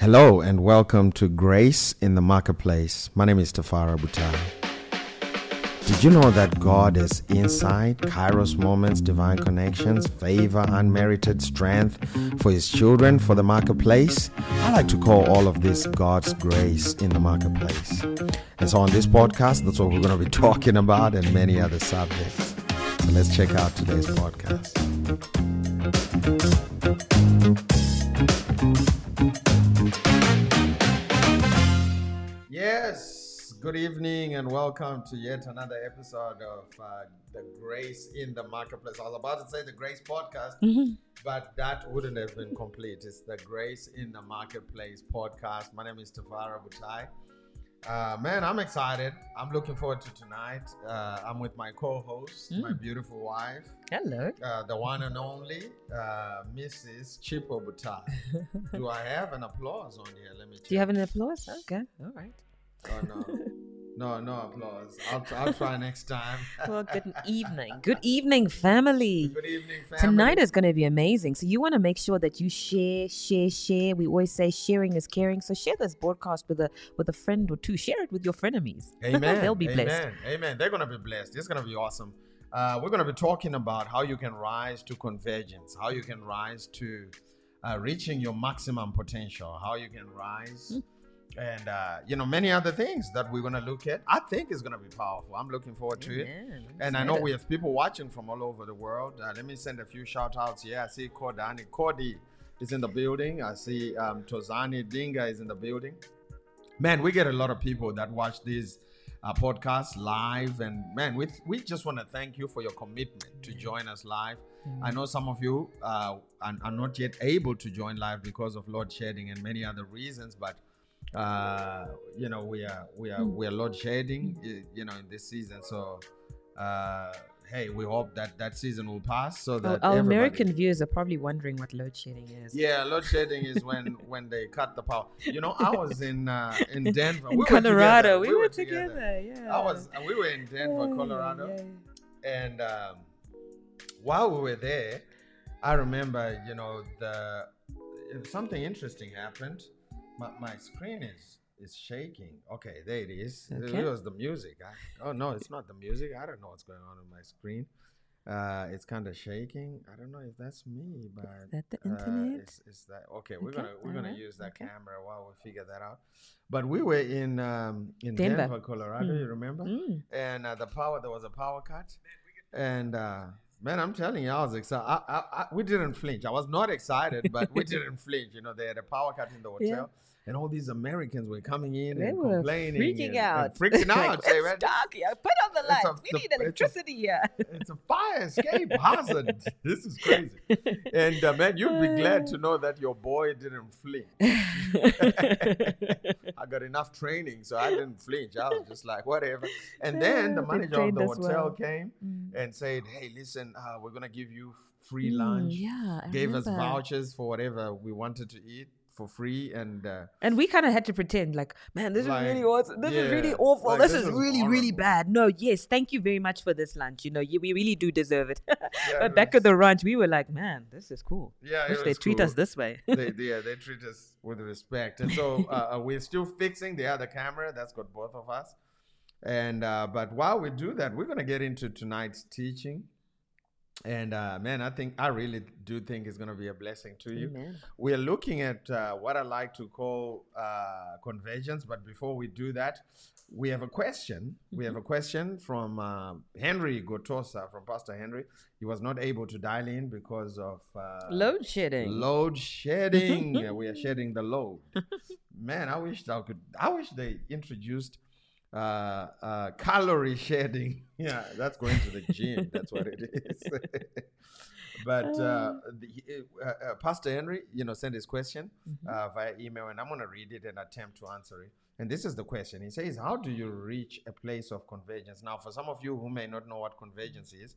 Hello and welcome to Grace in the Marketplace. My name is Tafara Butai. Did you know that God is inside? kairos moments, divine connections, favor, unmerited strength for his children for the marketplace? I like to call all of this God's grace in the marketplace. And so on this podcast, that's what we're going to be talking about and many other subjects. So let's check out today's podcast. Good evening and welcome to yet another episode of uh, the Grace in the Marketplace. I was about to say the Grace podcast, but that wouldn't have been complete. It's the Grace in the Marketplace podcast. My name is Tafara Butai. Uh, man, I'm excited. I'm looking forward to tonight. Uh, I'm with my co-host, my beautiful wife, Hello. uh, the one and only uh, Mrs. Chipo Butai. Do I have an applause on here? Let me check. Do you have an applause? Okay. All right. Oh no, no, no applause. I'll, I'll try next time. Well, good evening. Good evening, family. Good evening, family. Tonight is going to be amazing. So you want to make sure that you share, share, share. We always say sharing is caring. So share this broadcast with a with a friend or two. Share it with your frenemies. Amen. They'll be Amen. blessed. Amen. They're gonna be blessed. It's gonna be awesome. Uh, we're gonna be talking about how you can rise to convergence, how you can rise to uh, reaching your maximum potential, how you can rise. Hmm. And uh, you know many other things that we're gonna look at. I think is gonna be powerful. I'm looking forward to it. Amen. And I know excited. we have people watching from all over the world. Uh, let me send a few shout outs here. I see Kodani. Kodi is in the building. I see um, Tozani Dinga is in the building. Man, we get a lot of people that watch these uh, podcasts live. And man, we, we just want to thank you for your commitment to join us live. I know some of you uh, are, are not yet able to join live because of load shedding and many other reasons, but uh, you know we are we are we are load shedding, you know, in this season. So uh, hey, we hope that that season will pass so that our American viewers are probably wondering what load shedding is. yeah, load shedding is when when they cut the power. You know, I was in uh, in Denver, In we Colorado, Were together. we, were together. Yeah. I was. We were in Denver, Yeah, Colorado, yeah. and um, while we were there, I remember, you know, the something interesting happened. My, my screen is is shaking. Okay, there it is. Okay. It was the music. I, oh no, it's not the music. I don't know what's going on with my screen. Uh, it's kind of shaking. I don't know if that's me, but that the uh, internet? is, is that okay? We're Okay, gonna we're gonna use that okay. camera while we figure that out. But we were in um, in Denver. Denver, Colorado. Mm. You remember? Mm. and uh, the power there was a power cut and uh man i'm telling you i was excited I, I, I, we didn't flinch i was not excited but we didn't flinch you know they had a power cut in the hotel Yeah. And all these americans were coming in They and were complaining freaking and- out. and freaking out say, it's "Man, dark here. Put on the lights. we the- need it's a- electricity here. it's a fire escape hazard this is crazy and uh, man you'd be glad to know that your boy didn't flinch I got enough training, so I didn't flinch. I was just like, whatever. And then the manager of the hotel well. came Mm. and said, "Hey, listen, uh, we're gonna give you free Mm, lunch. yeah, I Gave us vouchers for whatever we wanted to eat for free, and uh, And we kind of had to pretend like, man, this Like, is really awesome. This is really awful. like, this, this is is really, really bad. No, yes, thank you very much for this lunch. You know, you, we really do deserve it. it but back was- at the ranch, we were like, man, this is cool. yeah, it Wish they was treat cool. us this way. they, they, yeah, they treat us with respect. And so uh, uh, we're still fixing the other camera. That's got both of us. And uh, but while we do that, we're gonna get into tonight's teaching. And uh, man, I think I really do think it's gonna be a blessing to you. Amen. We're looking at uh, what I like to call uh, convergence. But before we do that, we have a question. We have a question from uh, Henry Gotosa, from Pastor Henry. He was not able to dial in because of uh, Load shedding. Load shedding. Yeah, we are shedding the load. Man, I wish I could. I wish they introduced uh, uh, calorie shedding. Yeah, that's going to the gym. that's what it is. but uh, the, uh, uh, Pastor Henry, you know, sent his question uh, via email, and I'm going to read it and attempt to answer it. And this is the question. He says, "How do you reach a place of convergence?" Now, for some of you who may not know what convergence is,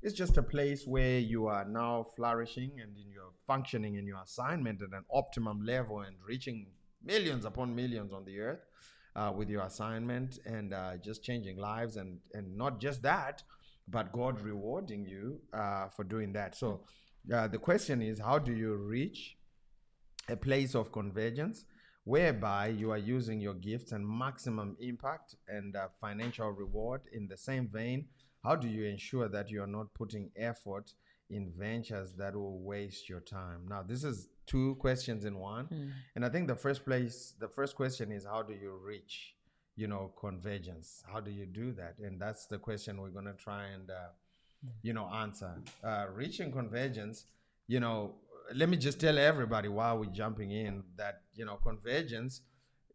it's just a place where you are now flourishing and in your functioning in your assignment at an optimum level and reaching millions upon millions on the earth uh, with your assignment and uh, just changing lives and and not just that, but God rewarding you uh, for doing that. So uh, the question is, how do you reach a place of convergence? whereby you are using your gifts and maximum impact and uh, financial reward. In the same vein, how do you ensure that you are not putting effort in ventures that will waste your time? Now, this is two questions in one. And I think the first place, the first question is how do you reach, you know, convergence? How do you do that? And that's the question we're going to try and, uh, you know, answer. Uh, reaching convergence, you know, let me just tell everybody while we're jumping in that, you know, convergence,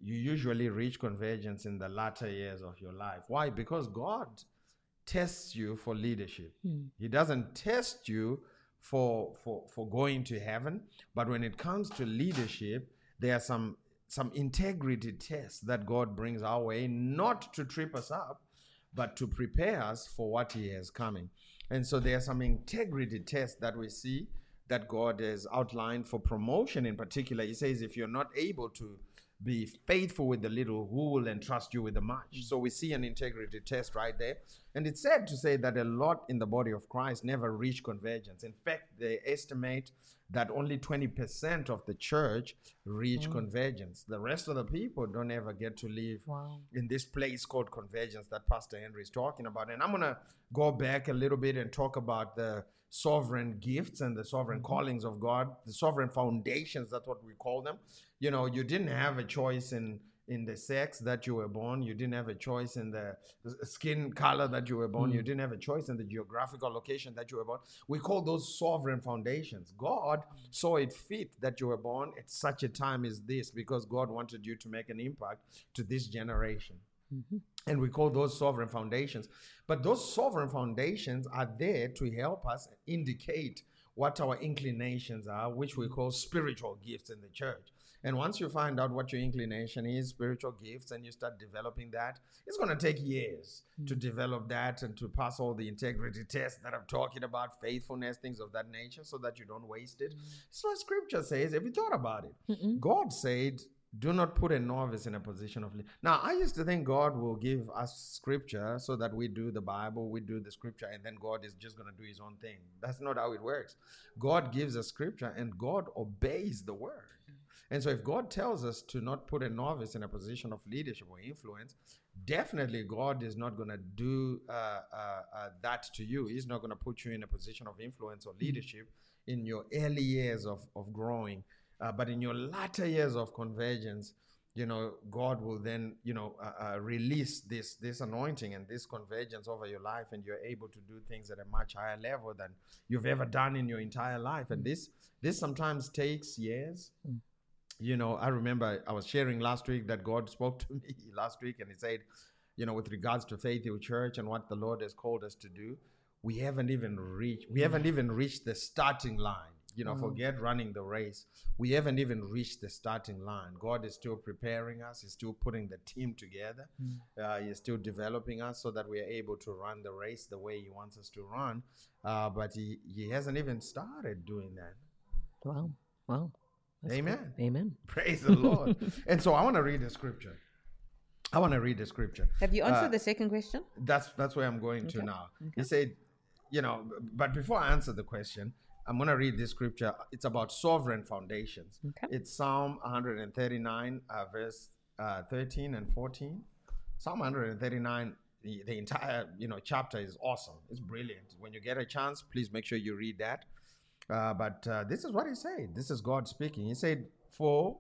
you usually reach convergence in the latter years of your life. Why? Because God tests you for leadership. Hmm. He doesn't test you for, for, for going to heaven, but when it comes to leadership, there are some some integrity tests that God brings our way, not to trip us up, but to prepare us for what He has coming. And so there are some integrity tests that we see that God has outlined for promotion in particular. He says, if you're not able to be faithful with the little, who will entrust you with the much? Mm. So we see an integrity test right there. And it's sad to say that a lot in the body of Christ never reach convergence. In fact, they estimate that only 20% of the church reach mm. convergence. The rest of the people don't ever get to live Wow. in this place called convergence that Pastor Henry is talking about. And I'm going to go back a little bit and talk about the sovereign gifts and the sovereign mm-hmm. callings of God, the sovereign foundations, that's what we call them. You know, you didn't have a choice in in the sex that you were born. You didn't have a choice in the skin color that you were born. You hmm. didn't have a choice in the geographical location that you were born. We call those sovereign foundations. God saw it fit that you were born at such a time as this because God wanted you to make an impact to this generation. Mm-hmm. And we call those sovereign foundations. But those sovereign foundations are there to help us indicate what our inclinations are, which we hmm. call spiritual gifts in the church. And once you find out what your inclination is, spiritual gifts, and you start developing that, it's going to take years hmm. to develop that and to pass all the integrity tests that I'm talking about, faithfulness, things of that nature, so that you don't waste it. Hmm. So scripture says, have you thought about it? God said, do not put a novice in a position of. le- Now, I used to think God will give us scripture so that we do the Bible, we do the scripture, and then God is just going to do his own thing. That's not how it works. God gives us scripture and God obeys the word. And so, if God tells us to not put a novice in a position of leadership or influence, definitely God is not going to do uh, uh, uh, that to you. He's not going to put you in a position of influence or leadership in your early years of, of growing. Uh, but in your latter years of convergence, you know, God will then, you know, uh, uh, release this this anointing and this convergence over your life, and you're able to do things at a much higher level than you've ever done in your entire life. And this this sometimes takes years you know, I remember I was sharing last week that God spoke to me last week and He said, you know, with regards to Faithhill Church and what the Lord has called us to do, we haven't even reached, we haven't even reached the starting line. You know, forget running the race. We haven't even reached the starting line. God is still preparing us. He's still putting the team together. Uh, he's still developing us so that we are able to run the race the way He wants us to run. Uh, but he, he hasn't even started doing that. Wow. Wow. That's good. Amen. Amen. Praise the Lord. and so I want to read the scripture. I want to read the scripture. Have you answered Uh, the second question? That's that's where I'm going to Okay. now. He said, you know, but before I answer the question, I'm going to read this scripture. It's about sovereign foundations. Okay. It's Psalm 139, uh, verse uh, 13 and 14. Psalm 139, the, the entire you know chapter is awesome. It's brilliant. When you get a chance, please make sure you read that. Uh, but uh, this is what he said. This is God speaking. He said, "For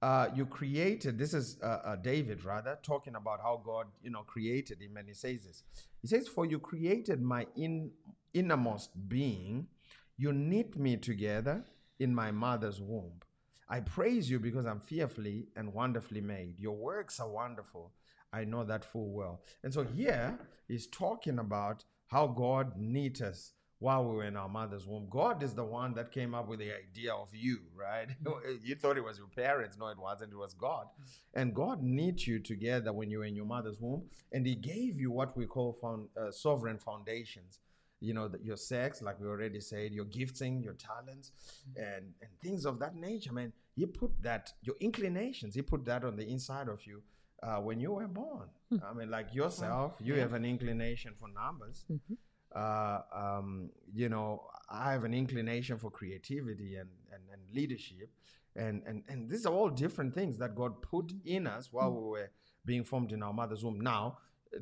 uh, you created." This is uh, uh, David, rather, talking about how God, you know, created him, and he says this. He says, "For you created my in, innermost being; you knit me together in my mother's womb. I praise you because I'm fearfully and wonderfully made. Your works are wonderful. I know that full well." And so here he's talking about how God knit us while we were in our mother's womb. God is the one that came up with the idea of you, right? you thought it was your parents. No, it wasn't. It was God. And God knit you together when you were in your mother's womb, and He gave you what we call found, uh, sovereign foundations. You know, that your sex, like we already said, your gifting, your talents, and, and things of that nature, man. He put that, your inclinations, He put that on the inside of you uh, when you were born. I mean, like yourself, you have an inclination for numbers uh, um, you know, I have an inclination for creativity and, and, and leadership. and and and these are all different things that God put in us while we were being formed in our mother's womb. Now,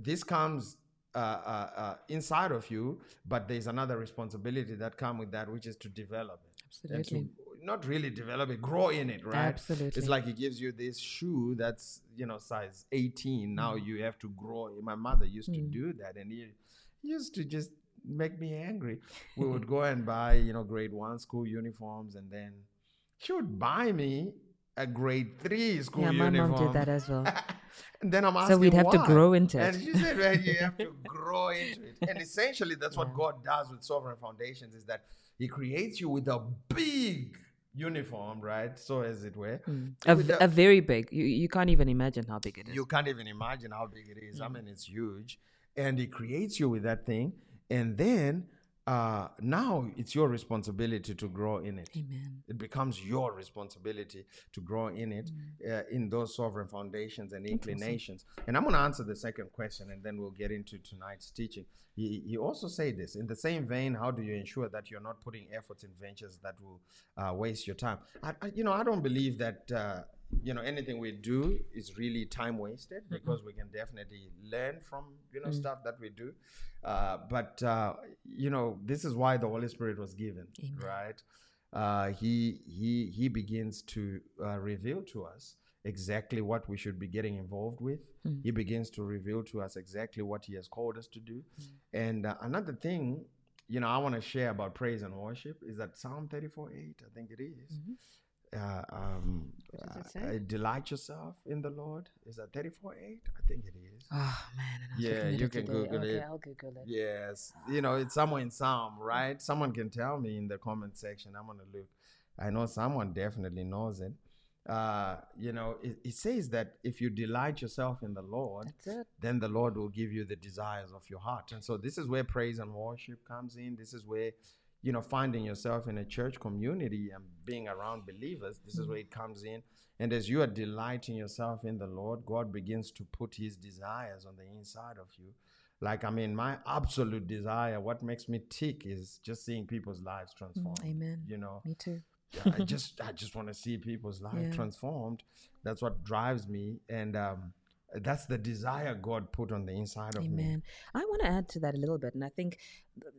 this comes uh, uh, uh, inside of you, but there's another responsibility that comes with that, which is to develop it. Absolutely. to not really develop it, grow in it, right? Absolutely. It's like he gives you this shoe that's you know size 18. Now Mm. you have to grow. My mother used to do that, and he used to just make me angry. We would go and buy you know grade one school uniforms, and then she would buy me a grade three school yeah, my uniform. mom did that as well. and then I'm asking So we'd have to grow into it. And she said, well, you have to grow into it. And essentially, that's what God does with Sovereign Foundations is that He creates you with a big uniform, right? So as it were. A, With v- a- a very big. You, you can't even imagine how big it is. you can't even imagine how big it is. I Mm. mean, it's huge. And He creates you with that thing. And then uh, now it's your responsibility to grow in it. Amen. It becomes your responsibility to grow in it, Mm. uh, in those sovereign foundations and inclinations. And I'm going to answer the second question and then we'll get into tonight's teaching. He, he also said this in the same vein, how do you ensure that you're not putting efforts in ventures that will uh, waste your time? I, I, you know, I don't believe that. You know anything we do is really time wasted because we can definitely learn from you know stuff that we do. Uh, but uh, you know this is why the holy spirit was given right? Uh, he he he begins to uh, reveal to us exactly what we should be getting involved with. He begins to reveal to us exactly what he has called us to do. And uh, another thing, you know, I want to share about praise and worship is that Psalm 34 8, I think it is. Uh, um, does it uh, say? uh, delight yourself in the Lord. Is that 34 8? I think it is. Oh man, and Yeah, you can today. Google okay, it. I'll Google it. Yes, you know, it's somewhere in Psalm, right? Someone can tell me in the comment section. I'm gonna look. I know someone definitely knows it. Uh, you know, it, it says that if you delight yourself in the Lord, then the Lord will give you the desires of your heart. And so this is where praise and worship comes in. This is where, you know, finding yourself in a church community and being around believers, this is where it comes in. And as you are delighting yourself in the Lord, God begins to put his desires on the inside of you. Like, I mean, my absolute desire, what makes me tick is just seeing people's lives transformed. Amen. You know, Me too. yeah, I just I just want to see people's lives Yeah. transformed. That's what drives me, and um, that's the desire God put on the inside of me. Amen. I want to add to that a little bit. And I think,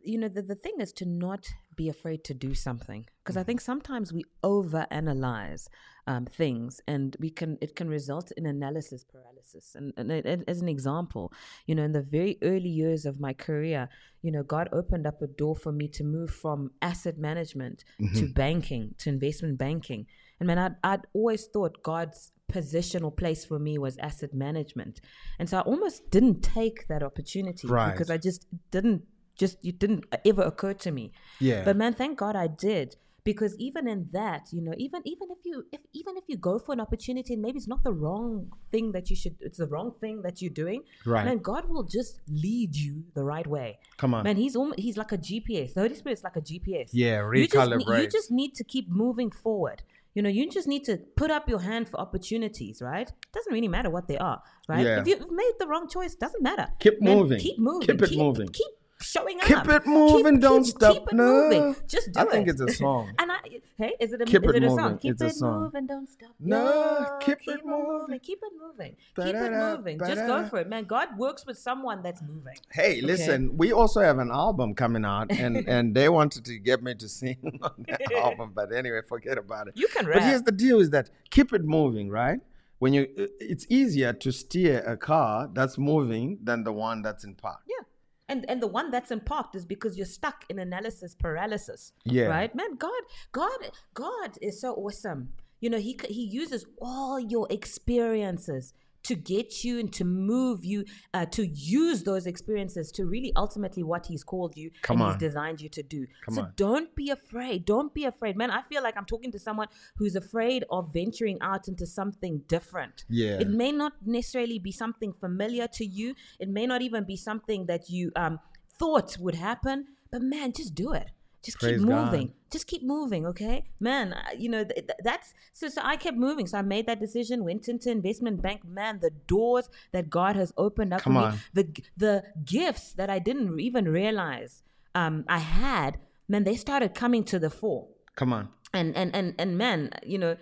you know, the, the thing is to not be afraid to do something. Because I think sometimes we overanalyze um, things and we can, it can result in analysis paralysis. And, and as an example, you know, in the very early years of my career, you know, God opened up a door for me to move from asset management to banking, to investment banking. And man, I'd, I'd always thought God's position or place for me was asset management. And so I almost didn't take that opportunity Right. because I just didn't just it didn't ever occur to me. Yeah. But man, thank God I did. Because even in that, you know, even even if you if even if you go for an opportunity and maybe it's not the wrong thing that you should it's the wrong thing that you're doing, Right. man, God will just lead you the right way. Come on. Man, he's almost, he's like a GPS. The Holy Spirit's like a GPS. Yeah, You just, you just need to keep moving forward. You know, you just need to put up your hand for opportunities, right? Doesn't really matter what they are, right? Yeah. If you've made the wrong choice, doesn't matter. Keep Man, moving. Keep moving. Keep it moving. Keep showing Keep up. it moving, don't keep, stop. Keep it No. moving. Just do I it. think it's a song. and I, hey, is it a, Keep is it it a song? Keep It's a it song. moving, don't stop. No, keep it moving. Keep it moving. Keep it moving. Just go for it, man. God works with someone that's moving. Hey, listen, we also have an album coming out, and and they wanted to get me to sing on that album, but anyway, forget about it. You can But rap. here's the deal: is that keep it moving, right? When you, it's easier to steer a car that's moving than the one that's in park. Yeah. And and the one that's in parked is because you're stuck in analysis paralysis. Yeah. Right? Man, God, God, God is so awesome. You know, he he uses all your experiences to get you and to move you uh, to use those experiences to really ultimately what he's called you Come and on. he's designed you to do. Come so on. don't be afraid. Don't be afraid. Man, I feel like I'm talking to someone who's afraid of venturing out into something different. Yeah. It may not necessarily be something familiar to you. It may not even be something that you um, thought would happen. But man, just do it. Just Praise keep God. moving. Just keep moving, okay? Man, you know th- th- that's so. So I kept moving. So I made that decision. Went into investment bank. Man, the doors that God has opened up Come for on. me, the the gifts that I didn't even realize um, I had. Man, they started coming to the fore Come on. and and and and man you know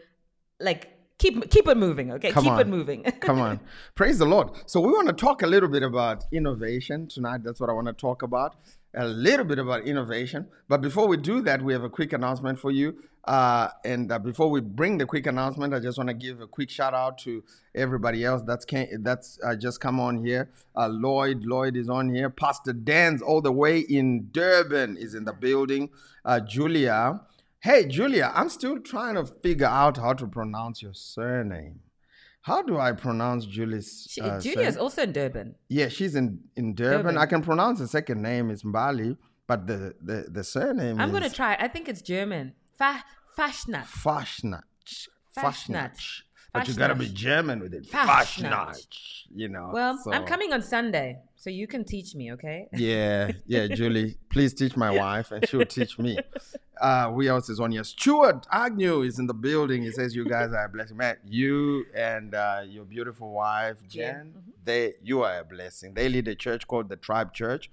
like keep keep it moving, okay? Come keep on. it moving. Come on. Praise the Lord. So, we want to talk a little bit about innovation tonight. That's what I want to talk about. A little bit about innovation. But before we do that, we have a quick announcement for you. Uh, and uh, before we bring the quick announcement, I just want to give a quick shout out to everybody else that's came, that's uh, just come on here. Uh, Lloyd, Lloyd is on here. Pastor Dan's all the way in Durban is in the building. Uh, Julia, hey Julia, I'm still trying to figure out how to pronounce your surname. How do I pronounce Julie's? She, uh, Julia's surname? also in Durban. Yeah, she's in in Durban. Durban. I can pronounce the second name is Mbali, but the the, the surname is I'm is gonna try. I think it's German. Fa- Fashnat. Fashnach. Fashnach. But you gotta be German with it. Fashnach. You know. Well, I'm coming on Sunday, so you can teach me, okay? Yeah, yeah, Julie. Please teach my wife, and she'll teach me. Uh, we else is on here. Stuart Agnew is in the building. He says, "You guys are a blessing, man. You and uh, your beautiful wife, Jen. They, you are a blessing. They lead a church called the Tribe Church.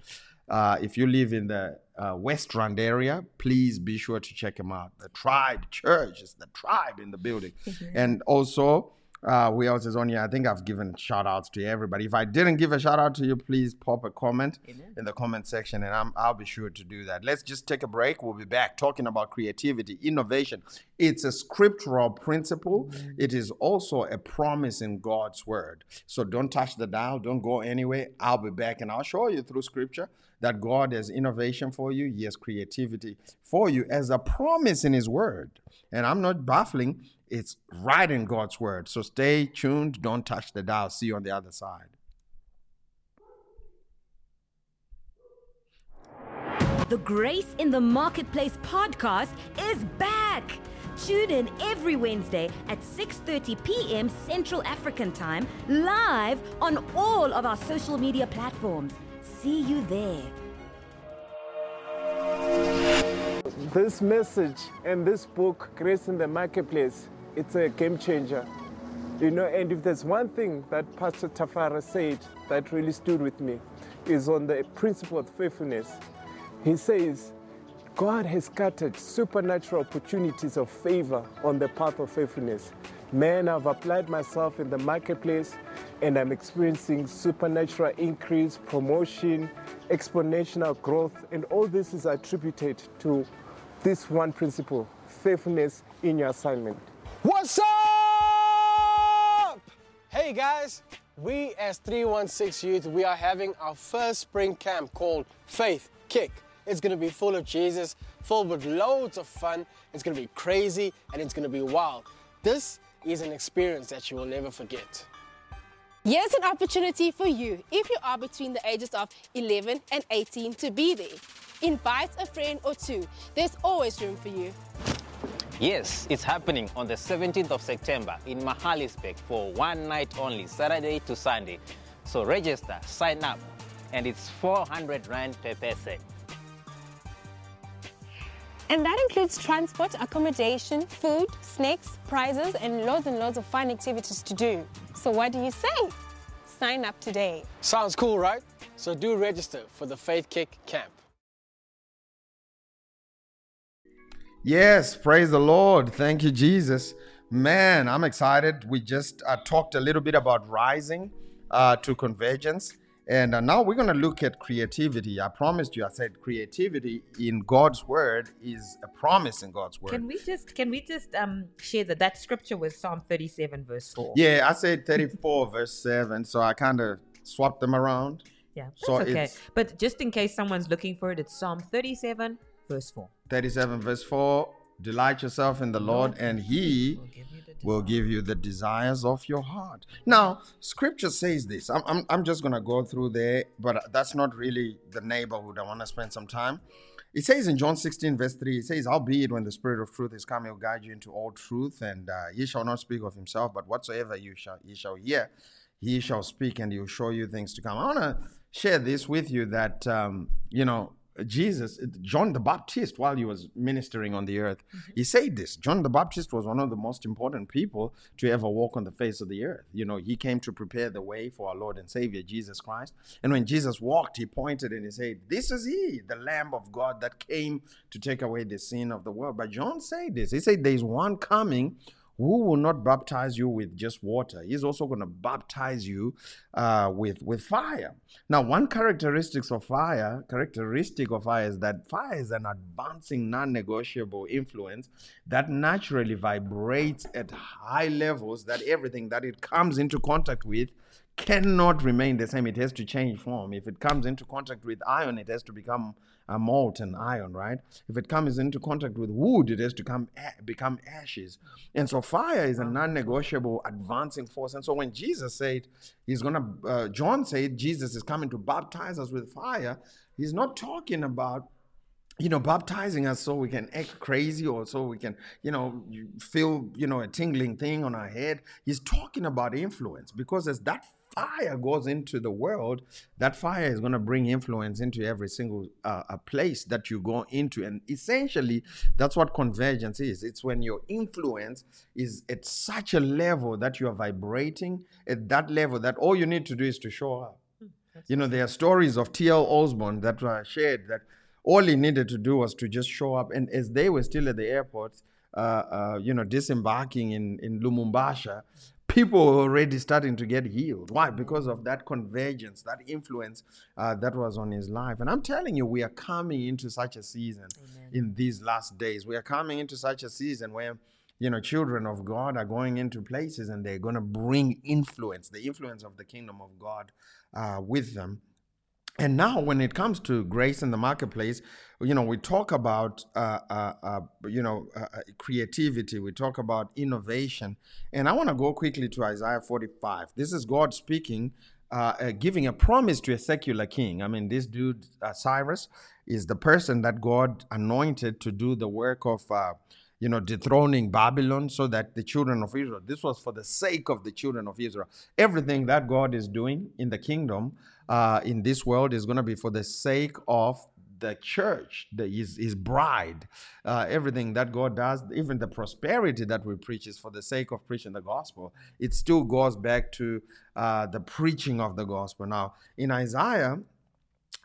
Uh, if you live in the uh, West Rand area, please be sure to check them out. The Tribe Church is the tribe in the building, and also." Uh, we else is on here. I think I've given shout outs to everybody. If I didn't give a shout out to you, please pop a comment in the comment section and I'm, I'll be sure to do that. Let's just take a break. We'll be back talking about creativity, innovation. It's a scriptural principle, it is also a promise in God's word. So don't touch the dial, don't go anywhere. I'll be back and I'll show you through scripture that God has innovation for you, He has creativity for you as a promise in His word. And I'm not baffling, it's right in God's word. So stay tuned, don't touch the dial. See you on the other side. The Grace in the Marketplace podcast is back. Tune in every Wednesday at 6:30 p.m. Central African Time, live on all of our social media platforms. See you there. This message and this book, Grace in the Marketplace, it's a game changer. You know, and if there's one thing that Pastor Tafara said that really stood with me, is on the principle of faithfulness. He says, God has scattered supernatural opportunities of favor on the path of faithfulness. Man, I've applied myself in the marketplace and I'm experiencing supernatural increase, promotion, exponential growth, and all this is attributed to this one principle faithfulness in your assignment. What's up? Hey guys, we as 316 Youth, we are having our first spring camp called Faith Kick. It's gonna be full of Jesus, full with loads of fun, it's gonna be crazy, and it's gonna be wild. This is an experience that you will never forget. Here's an opportunity for you if you are between the ages of 11 and 18 to be there. Invite a friend or two. There's always room for you. Yes, it's happening on the 17th of September in Magaliesburg for one night only, Saturday to Sunday. So register, sign up, and it's 400 Rand per person. And that includes transport, accommodation, food, snacks, prizes, and loads and loads of fun activities to do. So what do you say? Sign up today. Sounds cool, right? So do register for the Faith Kick camp. Yes, praise the Lord. Thank you, Jesus. Man, I'm excited. We just uh, talked a little bit about rising uh, to convergence. And uh, now we're going to look at creativity. I promised you, I said creativity in God's word is a promise in God's word. Can we just can we just um share that that scripture was Psalm 37 verse 4. yeah, I said 34, verse 7. So I kind of swapped them around. Yeah, that's So okay. But just in case someone's looking for it, it's Psalm 37 verse 4. 37, verse 4 Delight yourself in the Lord, and He Will give you the will give you the desires of your heart. Now, scripture says this. I'm, I'm, I'm just going to go through there, but that's not really the neighborhood. I want to spend some time. It says in John 16, verse 3, it says, Howbeit when the Spirit of truth is come, he will guide you into all truth, and uh, he shall not speak of himself, but whatsoever you shall, ye shall hear, he shall speak, and he will show you things to come. I want to share this with you that, um, you know, Jesus, John the Baptist, while he was ministering on the earth, mm-hmm. he said this. John the Baptist was one of the most important people to ever walk on the face of the earth. You know, he came to prepare the way for our Lord and Savior, Jesus Christ. And when Jesus walked, he pointed and he said, This is he, the Lamb of God that came to take away the sin of the world. But John said this. He said, There's one coming who will not baptize you with just water. He's also going to baptize you uh, with with fire. Now, one characteristics of fire, characteristic of fire is that fire is an advancing, non-negotiable influence that naturally vibrates at high levels. That everything that it comes into contact with cannot remain the same. It has to change form. If it comes into contact with iron, it has to become a molten iron, right? If it comes into contact with wood, it has to come become ashes. And so fire is a non-negotiable advancing force. And so when Jesus said he's gonna, uh, John said Jesus is coming to baptize us with fire. He's not talking about you know, baptizing us so we can act crazy or so we can, you know, feel, you know, a tingling thing on our head. He's talking about influence because as that fire goes into the world, that fire is going to bring influence into every single uh, a place that you go into. And essentially, that's what convergence is. It's when your influence is at such a level that you are vibrating at that level that all you need to do is to show up. You know, there are stories of T.L. Osborn that were shared that all he needed to do was to just show up. And as they were still at the airport, uh, uh, you know, disembarking in, in Lubumbashi, people were already starting to get healed. Why? Because of that convergence, that influence uh, that was on his life. And I'm telling you, we are coming into such a season in these last days. We are coming into such a season where you know, children of God are going into places and they're going to bring influence, the influence of the kingdom of God uh, with them. And now, when it comes to grace in the marketplace, you know, we talk about, uh, uh, uh, you know, uh, uh, creativity. We talk about innovation. And I want to go quickly to Isaiah 45. This is God speaking, uh, giving a promise to a secular king. I mean, this dude, Cyrus, is the person that God anointed to do the work of, you know, dethroning Babylon so that the children of Israel, this was for the sake of the children of Israel. Everything that God is doing in the kingdom, uh, in this world, is going to be for the sake of the church, the, his, his bride. Uh, everything that God does, even the prosperity that we preach, is for the sake of preaching the gospel. It still goes back to uh, the preaching of the gospel. Now, in Isaiah,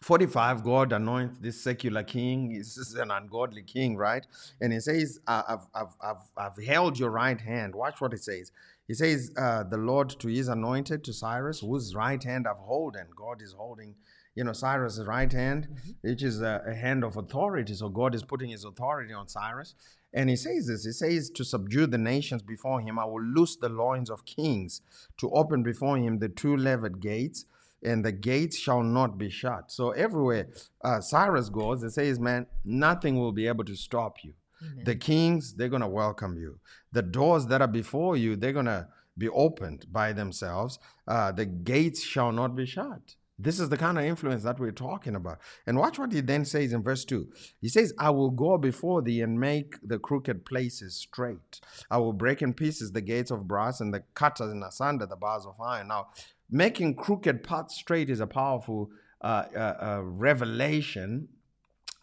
45, God anoints this secular king. This is an ungodly king, right? And he says, "I- I've, I've, I've, I've held your right hand. Watch what he says. He says, uh, The Lord to his anointed, to Cyrus, whose right hand I've holden. God is holding, you know, Cyrus' right hand, which is a, a hand of authority. So God is putting his authority on Cyrus. And he says this He says, To subdue the nations before him, I will loose the loins of kings, to open before him the two levered gates and the gates shall not be shut. So everywhere uh, Cyrus goes, it says, man, nothing will be able to stop you. The kings, they're going to welcome you. The doors that are before you, they're going to be opened by themselves. Uh, the gates shall not be shut. This is the kind of influence that we're talking about. And watch what he then says in verse 2. He says, I will go before thee and make the crooked places straight. I will break in pieces the gates of brass and the cutters and asunder the bars of iron. Now, making crooked paths straight is a powerful uh, uh, uh, revelation,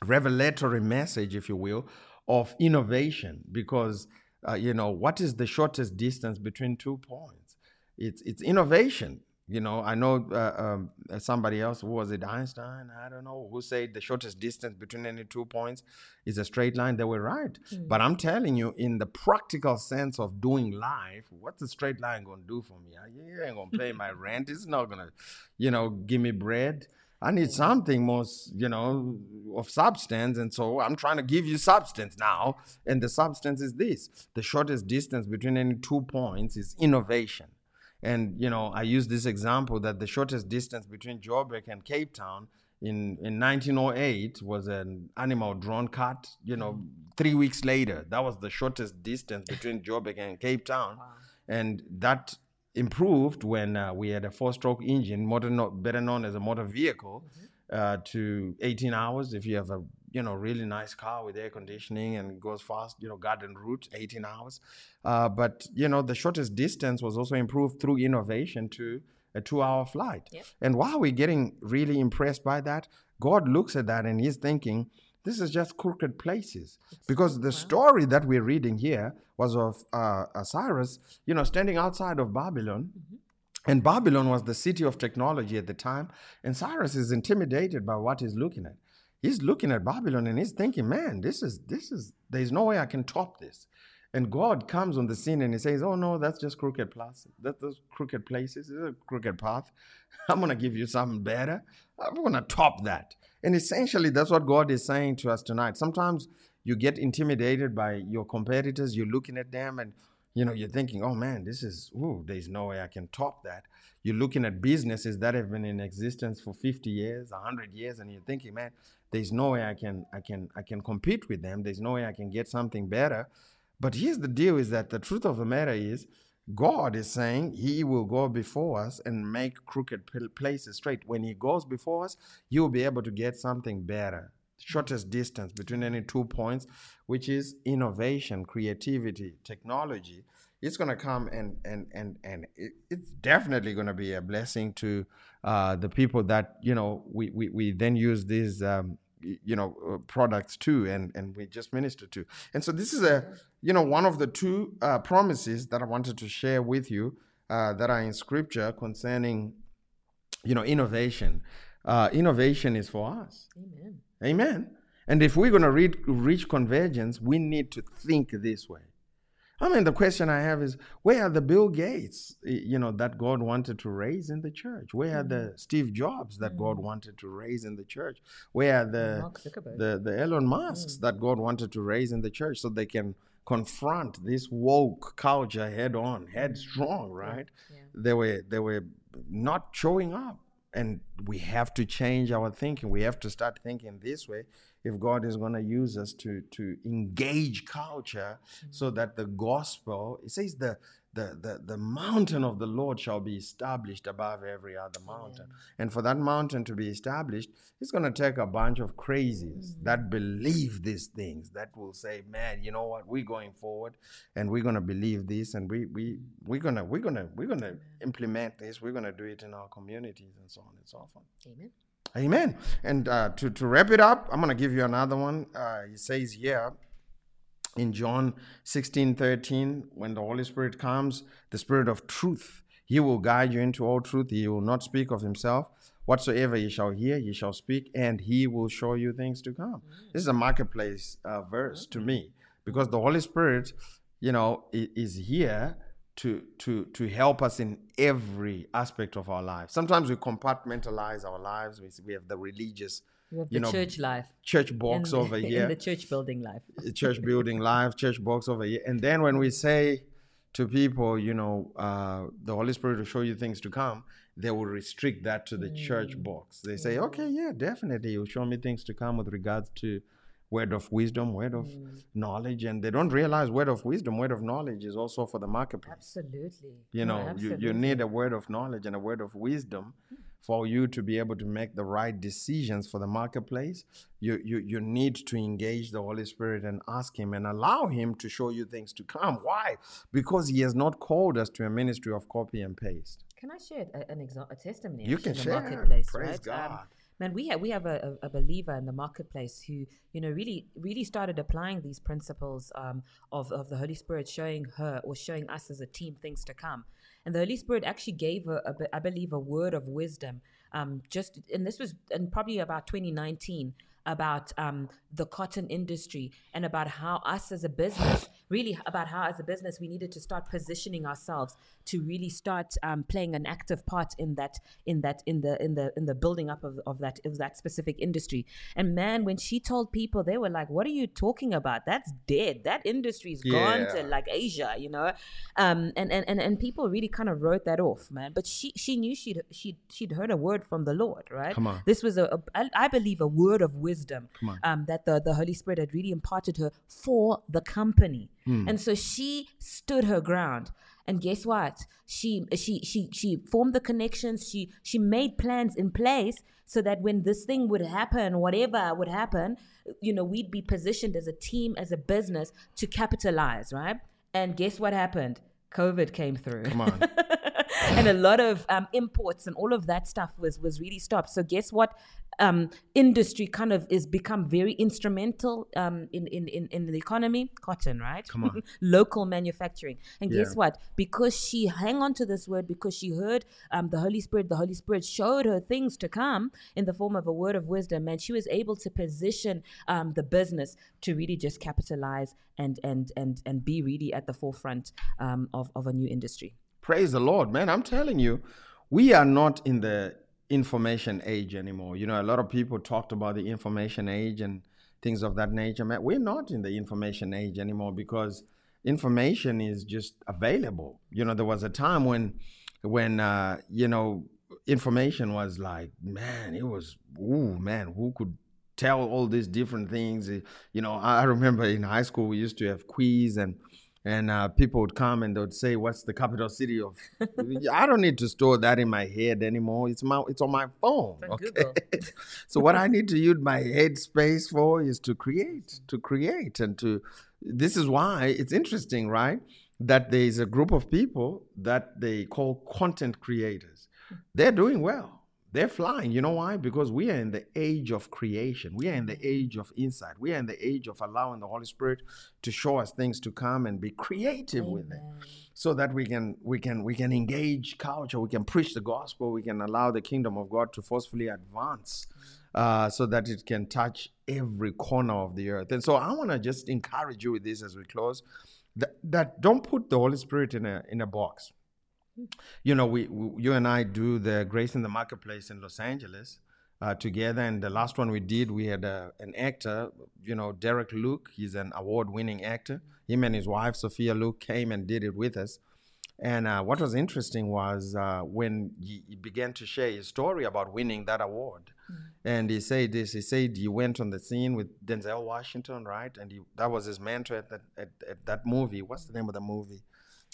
revelatory message, if you will, of innovation. Because, uh, you know, what is the shortest distance between two points? It's, it's innovation. You know, I know uh, um, uh, somebody else, who was it, Einstein? I don't know, who said the shortest distance between any two points is a straight line. They were right. But I'm telling you, in the practical sense of doing life, what's a straight line going to do for me? I, ain't going to pay my rent. It's not going to, you know, give me bread. I need something more, you know, of substance. And so I'm trying to give you substance now. And the substance is this the shortest distance between any two points is innovation. And you know, I use this example that the shortest distance between Joburg and Cape Town in, in 1908 was an animal drawn cart. You know, three weeks later, that was the shortest distance between Joburg and Cape Town, and that improved when uh, we had a four-stroke engine, motor better known as a motor vehicle, uh, to 18 hours. If you have a you know really nice car with air conditioning and goes fast, you know garden route, 18 hours. Uh, but you know the shortest distance was also improved through innovation to a two-hour flight. And while we're getting really impressed by that, God looks at that and He's thinking. This is just crooked places because the story that we're reading here was of uh, Cyrus, you know, standing outside of Babylon, and Babylon was the city of technology at the time. And Cyrus is intimidated by what he's looking at. He's looking at Babylon and he's thinking, man, this is, this is, there's no way I can top this. And God comes on the scene and He says, "Oh no, that's just crooked places. That's those crooked places. It's a crooked path. I'm gonna give you something better. I'm gonna top that." And essentially, that's what God is saying to us tonight. Sometimes you get intimidated by your competitors. You're looking at them and you know you're thinking, "Oh man, this is ooh, there's no way I can top that." You're looking at businesses that have been in existence for 50 years, 100 years, and you're thinking, "Man, there's no way I can I can I can compete with them. There's no way I can get something better." But here's the deal: is that the truth of the matter is, God is saying He will go before us and make crooked places straight. When He goes before us, you will be able to get something better. Shortest distance between any two points, which is innovation, creativity, technology. It's going to come and and and and it, it's definitely going to be a blessing to uh, the people that you know we we, we then use these um, you know uh, products too and and we just minister to. And so this is a you know one of the two uh, promises that i wanted to share with you uh, that are in scripture concerning you know innovation. Uh, innovation is for us. Amen. amen. And if we're going to reach convergence we need to think this way I mean, the question I have is, where are the Bill Gates, you know, that God wanted to raise in the church? Where are the mm. Steve Jobs that God mm. wanted to raise in the church? Where are the the, the Elon Musks mm. that God wanted to raise in the church so they can confront this woke culture head on, headstrong, right? They were they were not showing up. And we have to change our thinking. We have to start thinking this way if God is going to use us to to engage culture mm-hmm. so that the gospel it says the the, the the mountain of the Lord shall be established above every other mountain. And for that mountain to be established, it's going to take a bunch of crazies mm-hmm. that believe these things, that will say, man, you know what, we're going forward and we're going to believe this and we, we, we're going to, we're going to, we're going to implement this. We're going to do it in our communities and so on and so forth. Amen. Amen. And uh, to, to wrap it up, I'm going to give you another one. Uh, he says here in John 16 13, when the Holy Spirit comes, the Spirit of truth, he will guide you into all truth. He will not speak of himself. Whatsoever ye shall hear, ye shall speak, and he will show you things to come. This is a marketplace uh, verse to me because the Holy Spirit, you know, is here to to to help us in every aspect of our lives. Sometimes we compartmentalize our lives. We, we have the religious, have the you know, church life. church box over here the church building life. church building live church box over here and then when we say to people you know uh, the holy spirit will show you things to come they will restrict that to the church box they say okay yeah definitely you'll show me things to come with regards to word of wisdom word of knowledge and they don't realize word of wisdom word of knowledge is also for the marketplace Absolutely. you know you, absolutely. you need a word of knowledge and a word of wisdom for you to be able to make the right decisions for the marketplace you, you you need to engage the holy spirit and ask him and allow him to show you things to come why because he has not called us to a ministry of copy and paste Can I share a, an exa- a testimony? You can share. marketplace, Praise right? Um, God. Man, we have we have a, a, believer in the marketplace who you know really really started applying these principles um, of of the Holy Spirit, showing her or showing us as a team things to come. And the Holy Spirit actually gave her, a, I believe, a word of wisdom. Um, just and this was in probably about 2019 about um, the cotton industry and about how us as a business, really about how as a business we needed to start positioning ourselves to really start um, playing an active part in that in that in the in the in the building up of, of that of that specific industry. And man, when she told people, they were like, "What are you talking about? That's dead. That industry's gone to like Asia, you know." Um, and, and and and people really kind of wrote that off, man. But she she knew she'd she'd she'd heard a word from the Lord, right? Come on. This was a, a I I believe a word of wisdom on. um, that the the Holy Spirit had really imparted her for the company, Hmm. and so she stood her ground. And guess what? She she she she formed the connections. She she made plans in place so that when this thing would happen, whatever would happen, you know, we'd be positioned as a team, as a business to capitalize, right? And guess what happened? COVID came through. Come on. and a lot of um, imports and all of that stuff was was really stopped. So guess what? Um, industry kind of is become very instrumental um, in, in, in, in the economy. Cotton, right? Come on. Local manufacturing. And guess what? Because she hang on to this word, because she heard um, the Holy Spirit, the Holy Spirit showed her things to come in the form of a word of wisdom, and she was able to position um, the business to really just capitalize and and and and be really at the forefront um, of of a new industry. Praise the Lord, man. I'm telling you, we are not in the information age anymore. You know, a lot of people talked about the information age and things of that nature. Man, we're not in the information age anymore because information is just available. You know, there was a time when, when uh, you know, information was like, man, it was, ooh, man, who could tell all these different things? You know, I remember in high school we used to have quiz and and uh, people would come and they would say, "What's the capital city of?" I don't need to store that in my head anymore. It's my it's on my phone. Okay? So what I need to use my head space for is to create, to create, and to. This is why it's interesting, right? That there is a group of people that they call content creators. They're doing well. They're flying. You know why? Because we are in the age of creation. We are in the age of insight. We are in the age of allowing the Holy Spirit to show us things to come and be creative with it so that we can we can we can engage culture we can preach the gospel we can allow the kingdom of god to forcefully advance uh, so that it can touch every corner of the earth and so i want to just encourage you with this as we close that, that don't put the holy spirit in a in a box you know we, we you and i do the grace in the marketplace in los angeles uh, together. And the last one we did we had a, an actor you know derek luke. He's an award-winning actor. Him and his wife sophia luke came and did it with us. And uh, what was interesting was uh, when he, he began to share his story about winning that award. And he said this he said he went on the scene with denzel washington right? And he, that was his mentor at that, at, at that movie. What's the name of the movie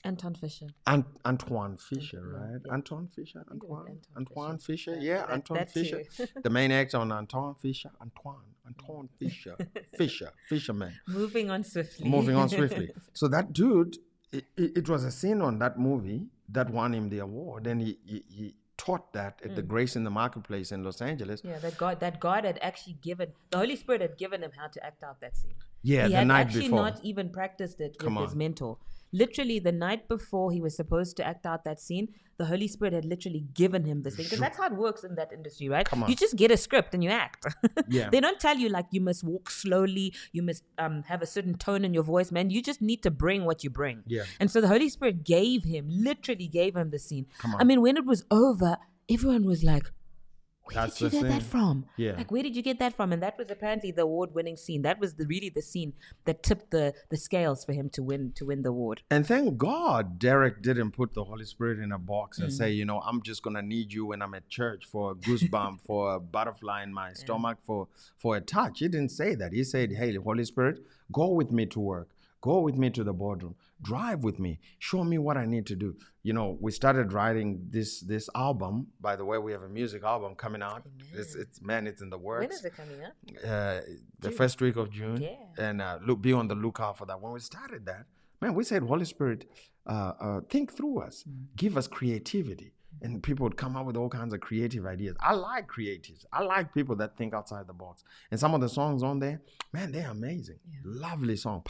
Anton Fisher. Ant- Antwone Fisher, right? yeah. Antwone Fisher, think it was Antwone, Anton Antwone Fisher. Fisher, Yeah, that- Antwone that Fisher, the main actor on Antwone Fisher, Antwone, Antwone Fisher, Fisher, Fisherman. Moving on swiftly. Moving on swiftly. So that dude, it, it, it was a scene on that movie that won him the award, and he he, he taught that at the Grace in the Marketplace in Los Angeles. Mm. Yeah, that God, that God had actually given the Holy Spirit had given him how to act out that scene. Yeah, he the had night actually before. not even practiced it Come with his mentor. Literally, the night before he was supposed to act out that scene, the Holy Spirit had literally given him this thing. Because that's how it works in that industry, right? Come on. You just get a script and you act. Yeah. they don't tell you like you must walk slowly, you must um, have a certain tone in your voice, man. You just need to bring what you bring. Yeah. And so the Holy Spirit gave him, literally gave him the scene. Come I mean, when it was over, everyone was like, where That's did you get that from? Yeah. Like, where did you get that from? And that was apparently the award-winning scene. That was the really the scene that tipped the the scales for him to win to win the award. And thank God Derek didn't put the Holy Spirit in a box and Mm. say, you know, I'm just gonna need you when I'm at church for a goosebump, for a butterfly in my stomach, for for a touch. He didn't say that. He said, Hey, Holy Spirit, go with me to work, go with me to the boardroom, drive with me, show me what I need to do. You know, we started writing this this album. By the way, we have a music album coming out. It's it's man, it's in the works When is it coming out? uh, the first week of June, Yeah. and uh, look, be on the lookout for that. When we started that, man, we said, Holy Spirit, uh, uh, think through us, give us creativity, and people would come up with all kinds of creative ideas. I like creatives. I like people that think outside the box. And some of the songs on there, man, they're amazing. Lovely song,